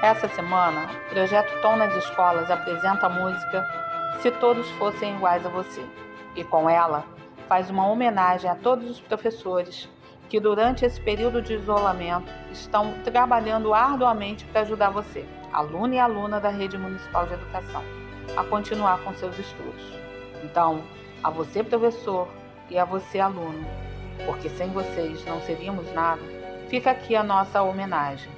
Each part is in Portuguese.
Essa semana, o projeto Tom nas Escolas apresenta a música Se Todos Fossem Iguais a Você e, com ela, faz uma homenagem a todos os professores que, durante esse período de isolamento, estão trabalhando arduamente para ajudar você, aluno e aluna da Rede Municipal de Educação, a continuar com seus estudos. Então, a você, professor, e a você, aluno, porque sem vocês não seríamos nada, fica aqui a nossa homenagem.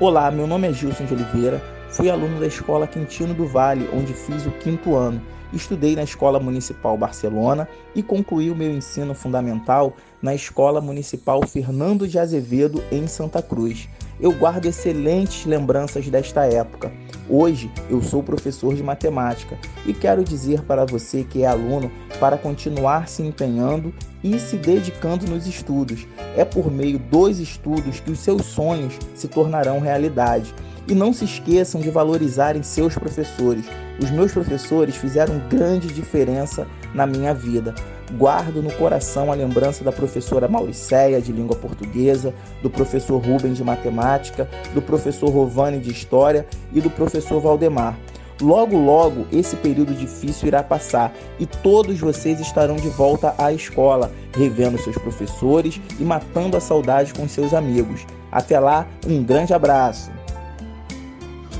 Olá, meu nome é Gilson de Oliveira, fui aluno da Escola Quintino do Vale, onde fiz o quinto ano. Estudei na Escola Municipal Barcelona e concluí o meu ensino fundamental na Escola Municipal Fernando de Azevedo, em Santa Cruz. Eu guardo excelentes lembranças desta época. Hoje eu sou professor de matemática e quero dizer para você que é aluno para continuar se empenhando e se dedicando nos estudos. É por meio dos estudos que os seus sonhos se tornarão realidade. E não se esqueçam de valorizarem seus professores. Os meus professores fizeram grande diferença na minha vida. Guardo no coração a lembrança da professora Mauricéia de língua portuguesa, do professor Rubens de matemática, do professor Rovani de história e do professor Valdemar. Logo, logo, esse período difícil irá passar e todos vocês estarão de volta à escola, revendo seus professores e matando a saudade com seus amigos. Até lá, um grande abraço!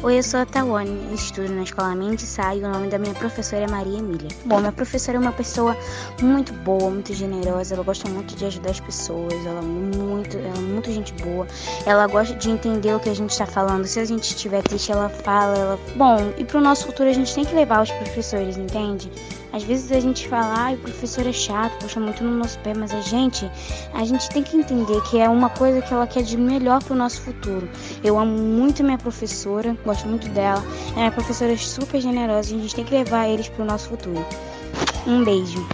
Oi, eu sou a Tawane, estudo na Escola Mente Sai e o nome da minha professora é Maria Emília. Bom, minha professora é uma pessoa muito boa, muito generosa, ela gosta muito de ajudar as pessoas, ela é muito, ela é muito gente boa, ela gosta de entender o que a gente está falando, se a gente estiver triste, ela fala, ela... Bom, e pro nosso futuro a gente tem que levar os professores, entende? Às vezes a gente fala, ah, o professor é chato, puxa muito no nosso pé, mas a gente, a gente tem que entender que é uma coisa que ela quer de melhor pro nosso futuro. Eu amo muito minha professora, gosto muito dela. É uma professora super generosa, a gente tem que levar eles pro nosso futuro. Um beijo.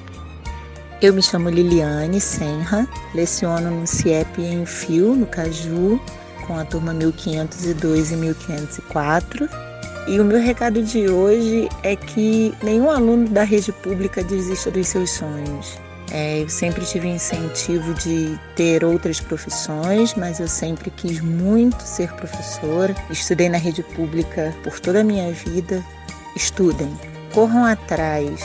Eu me chamo Liliane Senra, leciono no CIEP em Fio, no Caju, com a turma 1502 e 1504 e o meu recado de hoje é que nenhum aluno da rede pública desista dos seus sonhos. É, eu sempre tive incentivo de ter outras profissões, mas eu sempre quis muito ser professora. Estudei na rede pública por toda a minha vida. Estudem, corram atrás.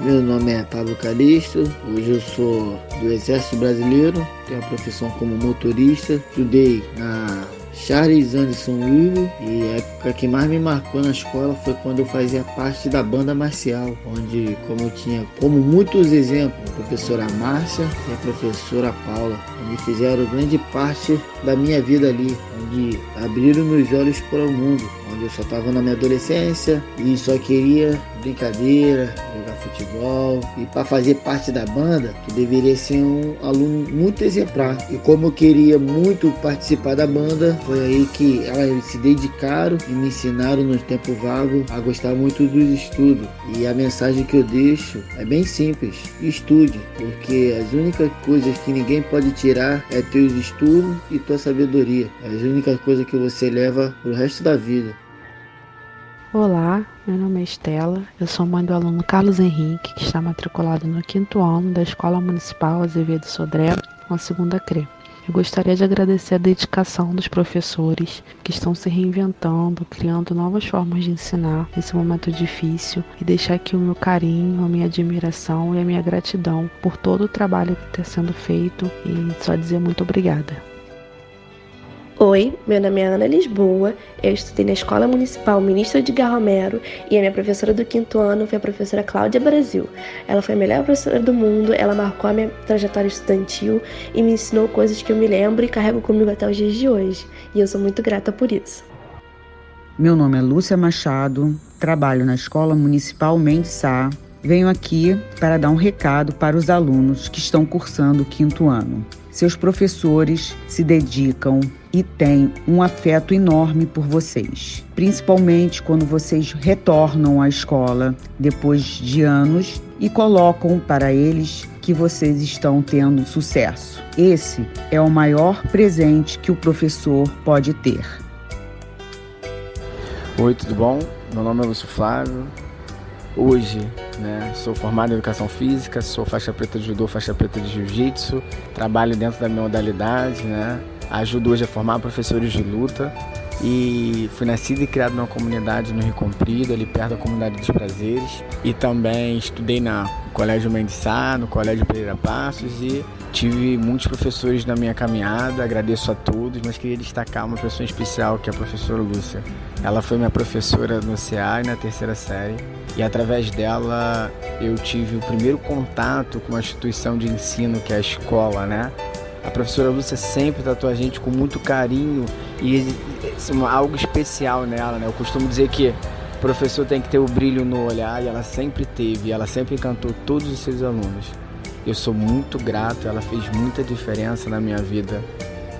Meu nome é Pablo Calixto, hoje eu sou do Exército Brasileiro, tenho a profissão como motorista. Estudei na Charles Anderson William e a época que mais me marcou na escola foi quando eu fazia parte da banda marcial, onde como eu tinha como muitos exemplos, a professora Márcia e a professora Paula, onde fizeram grande parte da minha vida ali, onde abriram meus olhos para o mundo, onde eu só estava na minha adolescência e só queria brincadeira, futebol e para fazer parte da banda, que deveria ser um aluno muito exemplar. E como eu queria muito participar da banda, foi aí que elas se dedicaram e me ensinaram no tempo vago a gostar muito dos estudos. E a mensagem que eu deixo é bem simples: estude, porque as únicas coisas que ninguém pode tirar é teus estudos e tua sabedoria. É as únicas coisas que você leva pro resto da vida. Olá, meu nome é Estela, eu sou mãe do aluno Carlos Henrique, que está matriculado no quinto ano da Escola Municipal Azevedo Sodré, com a segunda CRE. Eu gostaria de agradecer a dedicação dos professores que estão se reinventando, criando novas formas de ensinar nesse momento difícil e deixar aqui o meu carinho, a minha admiração e a minha gratidão por todo o trabalho que está sendo feito e só dizer muito obrigada. Oi, meu nome é Ana Lisboa, eu estudei na Escola Municipal Ministro de Romero e a minha professora do quinto ano foi a professora Cláudia Brasil. Ela foi a melhor professora do mundo, ela marcou a minha trajetória estudantil e me ensinou coisas que eu me lembro e carrego comigo até os dias de hoje. E eu sou muito grata por isso. Meu nome é Lúcia Machado, trabalho na Escola Municipal Mendes Sá. Venho aqui para dar um recado para os alunos que estão cursando o quinto ano. Seus professores se dedicam e têm um afeto enorme por vocês, principalmente quando vocês retornam à escola depois de anos e colocam para eles que vocês estão tendo sucesso. Esse é o maior presente que o professor pode ter. Oi, tudo bom? Meu nome é Lúcio Flávio. Hoje né? Sou formado em educação física, sou faixa preta de judô, faixa preta de jiu-jitsu, trabalho dentro da minha modalidade, né? Ajudo hoje a formar professores de luta e fui nascido e criado numa comunidade no Rio Comprido, ali perto da comunidade dos prazeres. E também estudei na Colégio Mendes Sá, no Colégio Pereira Passos e tive muitos professores na minha caminhada, agradeço a todos, mas queria destacar uma pessoa especial que é a professora Lúcia. Ela foi minha professora no CA e na terceira série e através dela eu tive o primeiro contato com uma instituição de ensino que é a escola, né? A professora Lúcia sempre tratou a gente com muito carinho e algo especial nela, né? Eu costumo dizer que o professor tem que ter o brilho no olhar e ela sempre teve, ela sempre encantou todos os seus alunos. Eu sou muito grato, ela fez muita diferença na minha vida,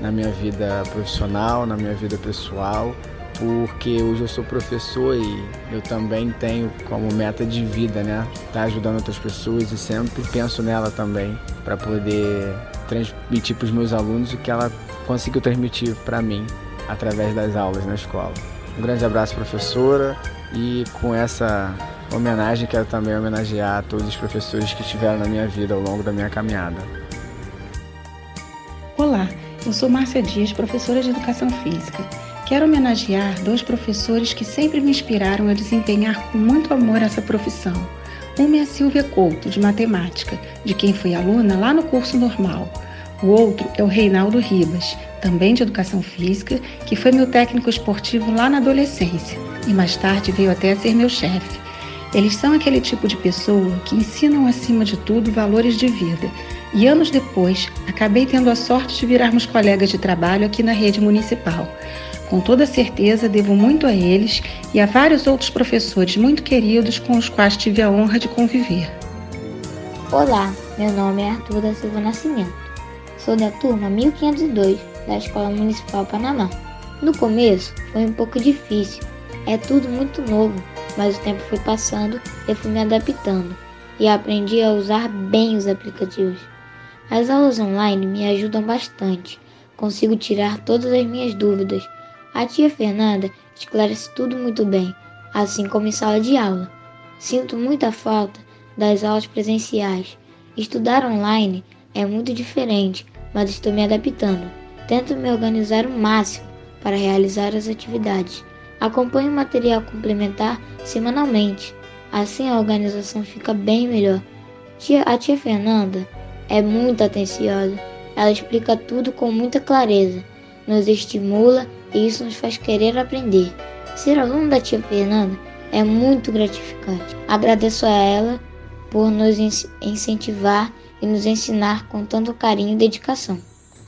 na minha vida profissional, na minha vida pessoal, porque hoje eu sou professor e eu também tenho como meta de vida, né, estar tá ajudando outras pessoas e sempre penso nela também para poder transmitir para os meus alunos o que ela conseguiu transmitir para mim através das aulas na escola. Um grande abraço, professora, e com essa homenagem quero também homenagear todos os professores que estiveram na minha vida ao longo da minha caminhada. Olá, eu sou Márcia Dias, professora de Educação Física. Quero homenagear dois professores que sempre me inspiraram a desempenhar com muito amor essa profissão. Uma é a Silvia Couto, de Matemática, de quem fui aluna lá no curso normal. O outro é o Reinaldo Ribas, também de Educação Física, que foi meu técnico esportivo lá na adolescência e mais tarde veio até a ser meu chefe. Eles são aquele tipo de pessoa que ensinam acima de tudo valores de vida. E anos depois, acabei tendo a sorte de virarmos colegas de trabalho aqui na rede municipal. Com toda certeza, devo muito a eles e a vários outros professores muito queridos com os quais tive a honra de conviver. Olá, meu nome é Arthur da Silva Nascimento. Sou da turma 1502 da Escola Municipal Panamá. No começo foi um pouco difícil, é tudo muito novo, mas o tempo foi passando e fui me adaptando e aprendi a usar bem os aplicativos. As aulas online me ajudam bastante, consigo tirar todas as minhas dúvidas. A tia Fernanda esclarece tudo muito bem, assim como em sala de aula. Sinto muita falta das aulas presenciais. Estudar online é muito diferente, mas estou me adaptando. Tento me organizar o máximo para realizar as atividades. Acompanho o material complementar semanalmente. Assim a organização fica bem melhor. A tia Fernanda é muito atenciosa. Ela explica tudo com muita clareza, nos estimula e isso nos faz querer aprender. Ser aluno da tia Fernanda é muito gratificante. Agradeço a ela por nos incentivar e nos ensinar com tanto carinho e dedicação.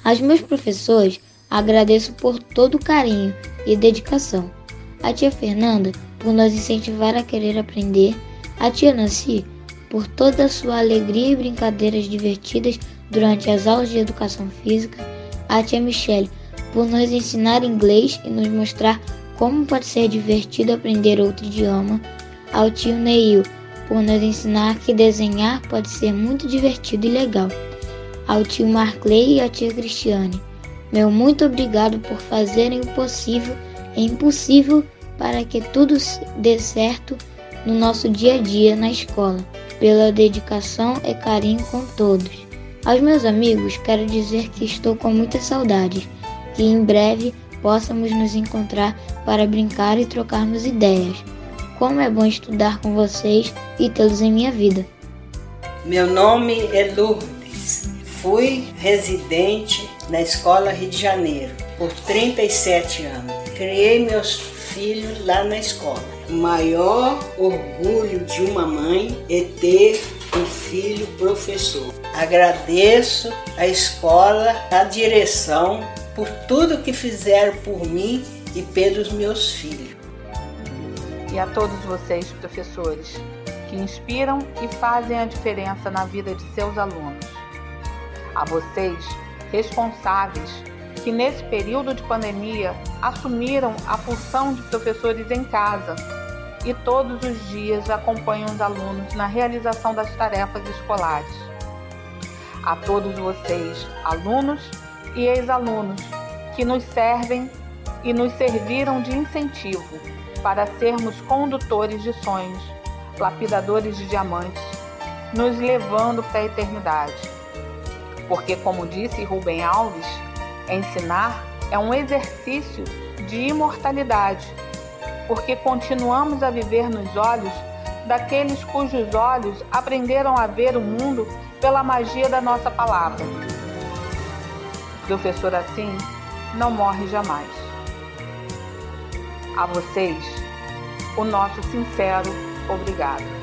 Aos meus professores, agradeço por todo o carinho e dedicação. A tia Fernanda, por nos incentivar a querer aprender. A tia Nancy, por toda a sua alegria e brincadeiras divertidas durante as aulas de educação física. A tia Michelle, por nos ensinar inglês e nos mostrar como pode ser divertido aprender outro idioma. Ao tio Neil, por nos ensinar que desenhar pode ser muito divertido e legal. Ao tio Markley e à tia Cristiane, meu muito obrigado por fazerem o possível e impossível para que tudo dê certo no nosso dia a dia na escola, pela dedicação e carinho com todos. Aos meus amigos, quero dizer que estou com muita saudade, que em breve possamos nos encontrar para brincar e trocarmos ideias. Como é bom estudar com vocês e tê-los em minha vida. Meu nome é Lourdes. Fui residente na Escola Rio de Janeiro por 37 anos. Criei meus filhos lá na escola. O maior orgulho de uma mãe é ter um filho professor. Agradeço a escola, a direção por tudo que fizeram por mim e pelos meus filhos e a todos vocês, professores, que inspiram e fazem a diferença na vida de seus alunos. A vocês, responsáveis, que nesse período de pandemia assumiram a função de professores em casa e todos os dias acompanham os alunos na realização das tarefas escolares. A todos vocês, alunos e ex-alunos, que nos servem e nos serviram de incentivo para sermos condutores de sonhos, lapidadores de diamantes, nos levando para a eternidade. Porque, como disse Rubem Alves, Ensinar é um exercício de imortalidade, porque continuamos a viver nos olhos daqueles cujos olhos aprenderam a ver o mundo pela magia da nossa palavra. Professor assim não morre jamais. A vocês, o nosso sincero obrigado.